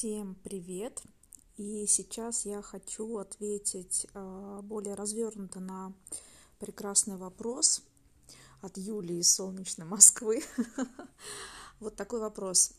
Всем привет! И сейчас я хочу ответить а, более развернуто на прекрасный вопрос от Юлии из солнечной Москвы. Вот такой вопрос.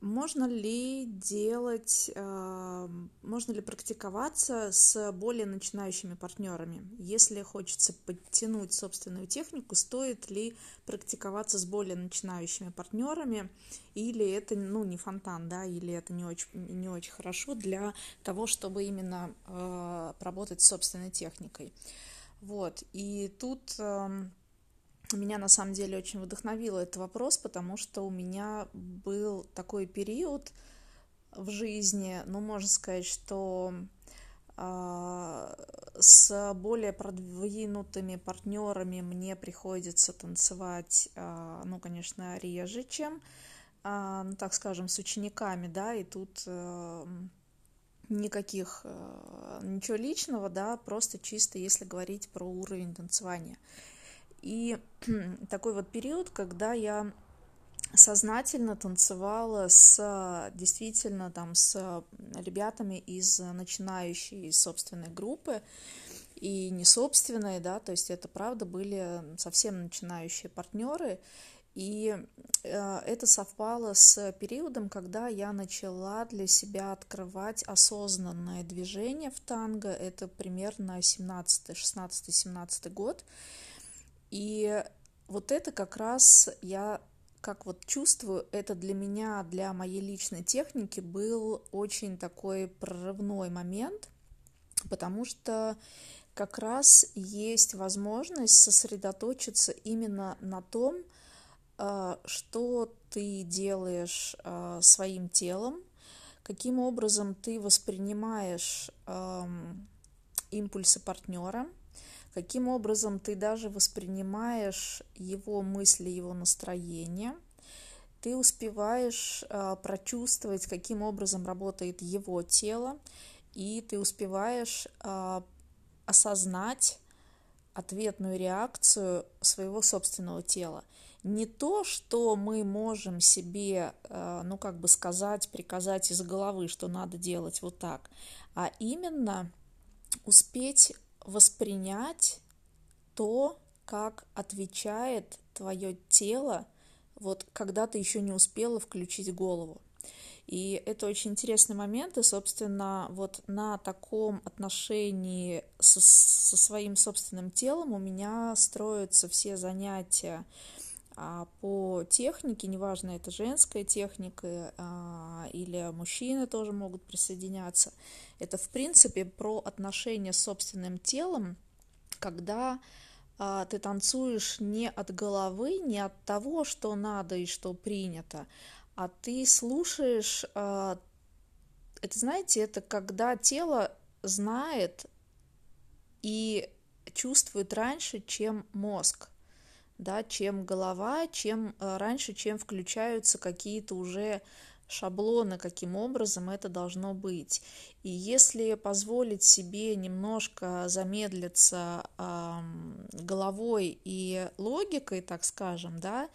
Можно ли делать, э, можно ли практиковаться с более начинающими партнерами? Если хочется подтянуть собственную технику, стоит ли практиковаться с более начинающими партнерами? Или это ну, не фонтан, да, или это не очень, не очень хорошо для того, чтобы именно э, работать с собственной техникой? Вот, и тут э, меня на самом деле очень вдохновил этот вопрос, потому что у меня был такой период в жизни, ну, можно сказать, что э, с более продвинутыми партнерами мне приходится танцевать, э, ну, конечно, реже, чем, э, ну, так скажем, с учениками, да, и тут никаких, ничего личного, да, просто чисто если говорить про уровень танцевания. И такой вот период, когда я сознательно танцевала с действительно там с ребятами из начинающей собственной группы и не собственной, да, то есть это правда были совсем начинающие партнеры, и э, это совпало с периодом, когда я начала для себя открывать осознанное движение в танго. Это примерно 17, 16, 17 год. И вот это как раз я как вот чувствую, это для меня, для моей личной техники был очень такой прорывной момент, потому что как раз есть возможность сосредоточиться именно на том, а, что ты делаешь а, своим телом, каким образом ты воспринимаешь импульсы партнера, каким образом ты даже воспринимаешь его мысли, его настроение, ты успеваешь э, прочувствовать, каким образом работает его тело, и ты успеваешь э, осознать ответную реакцию своего собственного тела. Не то, что мы можем себе, э, ну как бы сказать, приказать из головы, что надо делать вот так, а именно успеть воспринять то, как отвечает твое тело, вот когда ты еще не успела включить голову. И это очень интересный момент, и, собственно, вот на таком отношении со, со своим собственным телом у меня строятся все занятия по технике, неважно, это женская техника а, или мужчины тоже могут присоединяться. Это, в принципе, про отношения с собственным телом, когда а, ты танцуешь не от головы, не от того, что надо и что принято, а ты слушаешь, а, это, знаете, это когда тело знает и чувствует раньше, чем мозг, да, чем голова, чем а, раньше, чем включаются какие-то уже шаблоны, каким образом это должно быть. И если позволить себе немножко замедлиться э, головой и логикой, так скажем, да,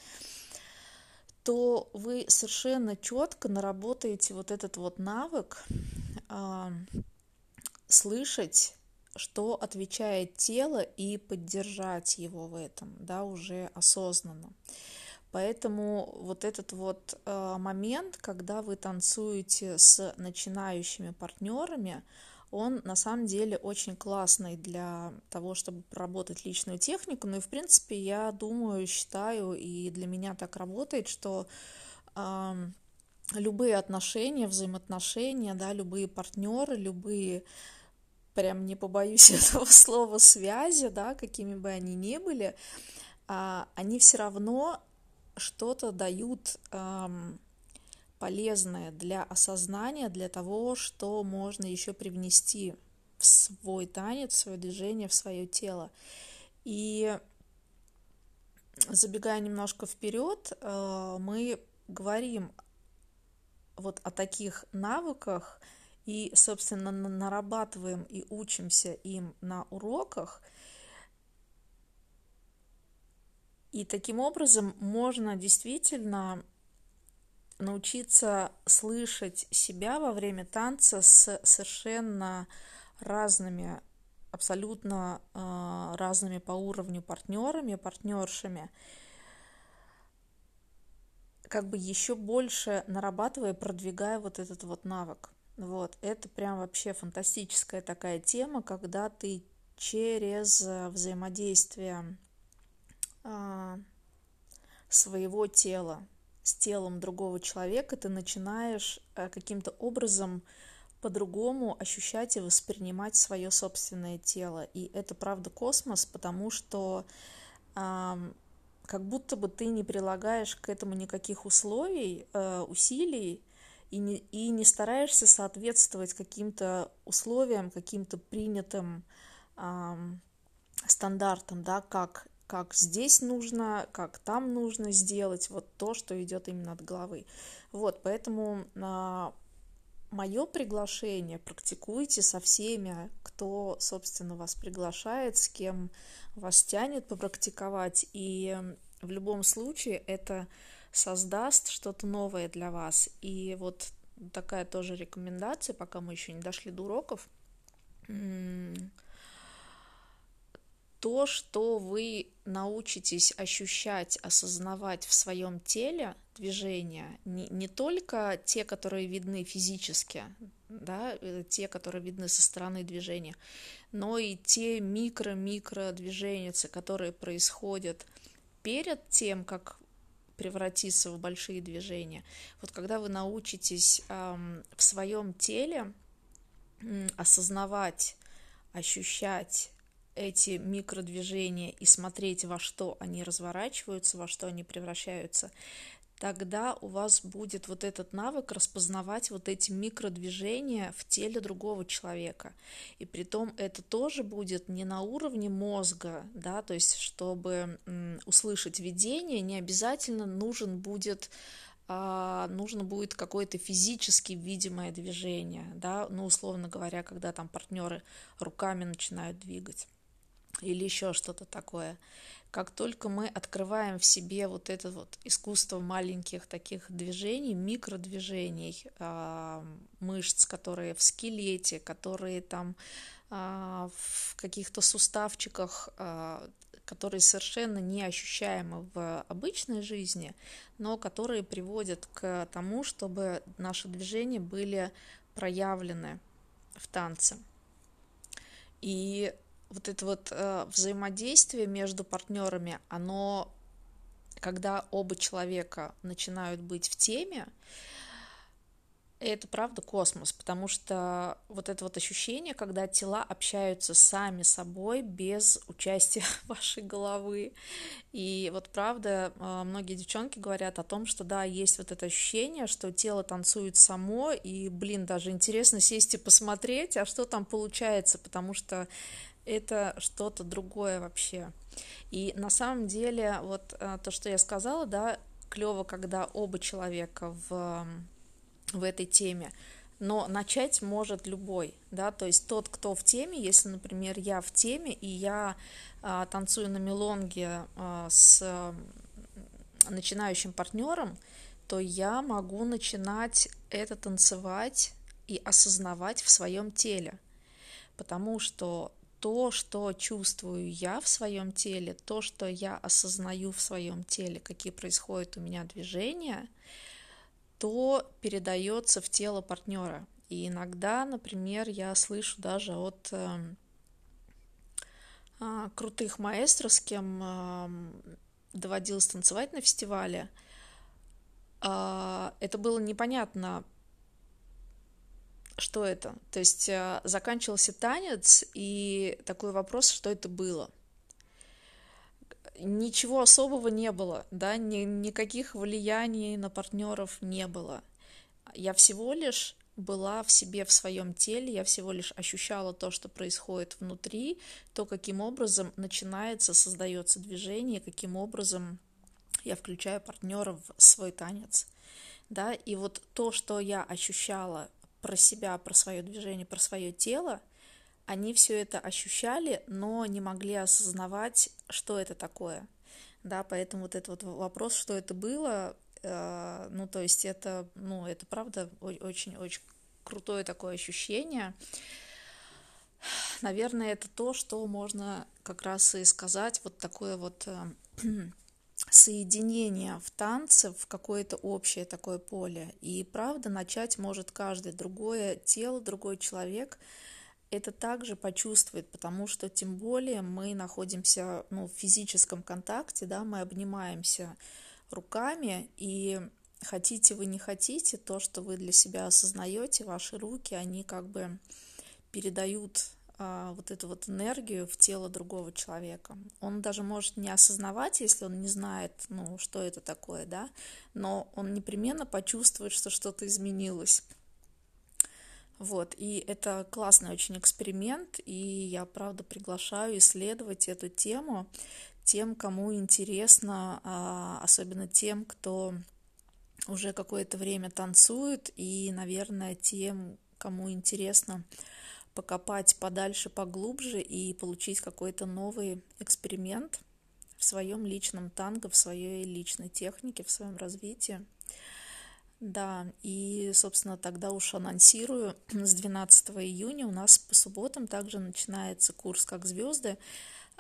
то вы совершенно четко наработаете вот этот вот навык э, слышать что отвечает тело и поддержать его в этом, да, уже осознанно. Поэтому вот этот вот э, момент, когда вы танцуете с начинающими партнерами, он на самом деле очень классный для того, чтобы проработать личную технику. Ну и в принципе я думаю, считаю, и для меня так работает, что э, любые отношения, взаимоотношения, да, любые партнеры, любые прям не побоюсь этого слова связи, да, какими бы они ни были, а, они все равно что-то дают полезное для осознания, для того, что можно еще привнести в свой танец, в свое движение, в свое тело. И забегая немножко вперед, э, мы говорим вот о таких навыках и, собственно, нарабатываем и учимся им на уроках – И таким образом можно действительно научиться слышать себя во время танца с совершенно разными, абсолютно э, разными по уровню партнерами, партнершами, как бы еще больше нарабатывая, продвигая вот этот вот навык. Вот, это прям вообще фантастическая такая тема, когда ты через взаимодействие э, своего тела с телом другого человека, ты начинаешь э, каким-то образом по-другому ощущать и воспринимать свое собственное тело. И это правда космос, потому что э, как будто бы ты не прилагаешь к этому никаких условий, э, усилий, и не, и не стараешься соответствовать каким-то условиям, каким-то принятым э, стандартам, да, как как здесь нужно, как там нужно сделать, вот то, что идет именно от головы. Вот, поэтому а, мое приглашение практикуйте со всеми, кто, собственно, вас приглашает, с кем вас тянет попрактиковать, и в любом случае это создаст что-то новое для вас. И вот такая тоже рекомендация, пока мы еще не дошли до уроков, то, что вы научитесь ощущать, осознавать в своем теле движения, не, не только те, которые видны физически, да, э, те, которые видны со стороны движения, но и те микро-микро движения, которые происходят перед тем, как превратиться в большие движения. Вот когда вы научитесь эм, в своем теле э, осознавать, ощущать эти микродвижения и смотреть, во что они разворачиваются, во что они превращаются, тогда у вас будет вот этот навык распознавать вот эти микродвижения в теле другого человека. И при том это тоже будет не на уровне мозга, да, то есть чтобы услышать видение, не обязательно нужен будет а, нужно будет какое-то физически видимое движение, да, ну, условно говоря, когда там партнеры руками начинают двигать или еще что-то такое. Как только мы открываем в себе вот это вот искусство маленьких таких движений, микродвижений, а, мышц, которые в скелете, которые там а, в каких-то суставчиках, а, которые совершенно не ощущаемы в обычной жизни, но которые приводят к тому, чтобы наши движения были проявлены в танце. И вот это вот э, взаимодействие между партнерами, оно, когда оба человека начинают быть в теме, это правда космос, потому что вот это вот ощущение, когда тела общаются сами собой без участия вашей головы. И вот правда, э, многие девчонки говорят о том, что да, есть вот это ощущение, что тело танцует само, и, блин, даже интересно сесть и посмотреть, а что там получается, потому что это что-то другое вообще. И на самом деле, вот э, то, что я сказала, да, клево, когда оба человека в, в этой теме, но начать может любой, да, то есть тот, кто в теме, если, например, я в теме, и я а, танцую на мелонге а, с начинающим партнером, то я могу начинать это танцевать и осознавать в своем теле, потому что то, что чувствую я в своем теле, то, что я осознаю в своем теле, какие происходят у меня движения, то передается в тело партнера. И иногда, например, я слышу даже от э, крутых маэстро, с кем э, доводилось танцевать на фестивале, э, это было непонятно, что это? То есть э, заканчивался танец, и такой вопрос, что это было? Ничего особого не было, да, ни, никаких влияний на партнеров не было. Я всего лишь была в себе, в своем теле, я всего лишь ощущала то, что происходит внутри, то, каким образом начинается, создается движение, каким образом я включаю партнера в свой танец. Да, и вот то, что я ощущала про себя, про свое движение, про свое тело, они все это ощущали, но не могли осознавать, что это такое. Да, поэтому вот этот вот вопрос, что это было, э, ну, то есть это, ну, это правда очень-очень крутое такое ощущение. Наверное, это то, что можно как раз и сказать, вот такое вот э, соединение в танце в какое-то общее такое поле. И правда, начать может каждый, другое тело, другой человек это также почувствует, потому что тем более мы находимся ну, в физическом контакте, да, мы обнимаемся руками, и хотите вы не хотите, то, что вы для себя осознаете, ваши руки, они как бы передают вот эту вот энергию в тело другого человека. Он даже может не осознавать, если он не знает, ну, что это такое, да, но он непременно почувствует, что что-то изменилось. Вот, и это классный очень эксперимент, и я, правда, приглашаю исследовать эту тему тем, кому интересно, а, особенно тем, кто уже какое-то время танцует, и, наверное, тем, кому интересно покопать подальше, поглубже и получить какой-то новый эксперимент в своем личном танго, в своей личной технике, в своем развитии. Да, и, собственно, тогда уж анонсирую, с 12 июня у нас по субботам также начинается курс «Как звезды»,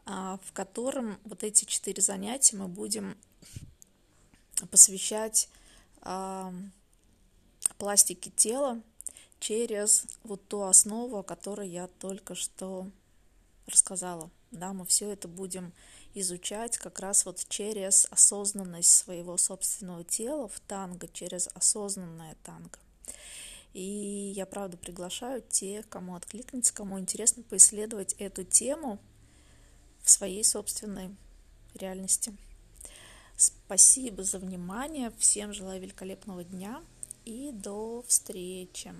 а, в котором вот эти четыре занятия мы будем посвящать пластике тела, через вот ту основу, о которой я только что рассказала. Да, мы все это будем изучать как раз вот через осознанность своего собственного тела в танго, через осознанное танго. И я, правда, приглашаю тех, кому откликнется, кому интересно поисследовать эту тему в своей собственной реальности. Спасибо за внимание. Всем желаю великолепного дня и до встречи.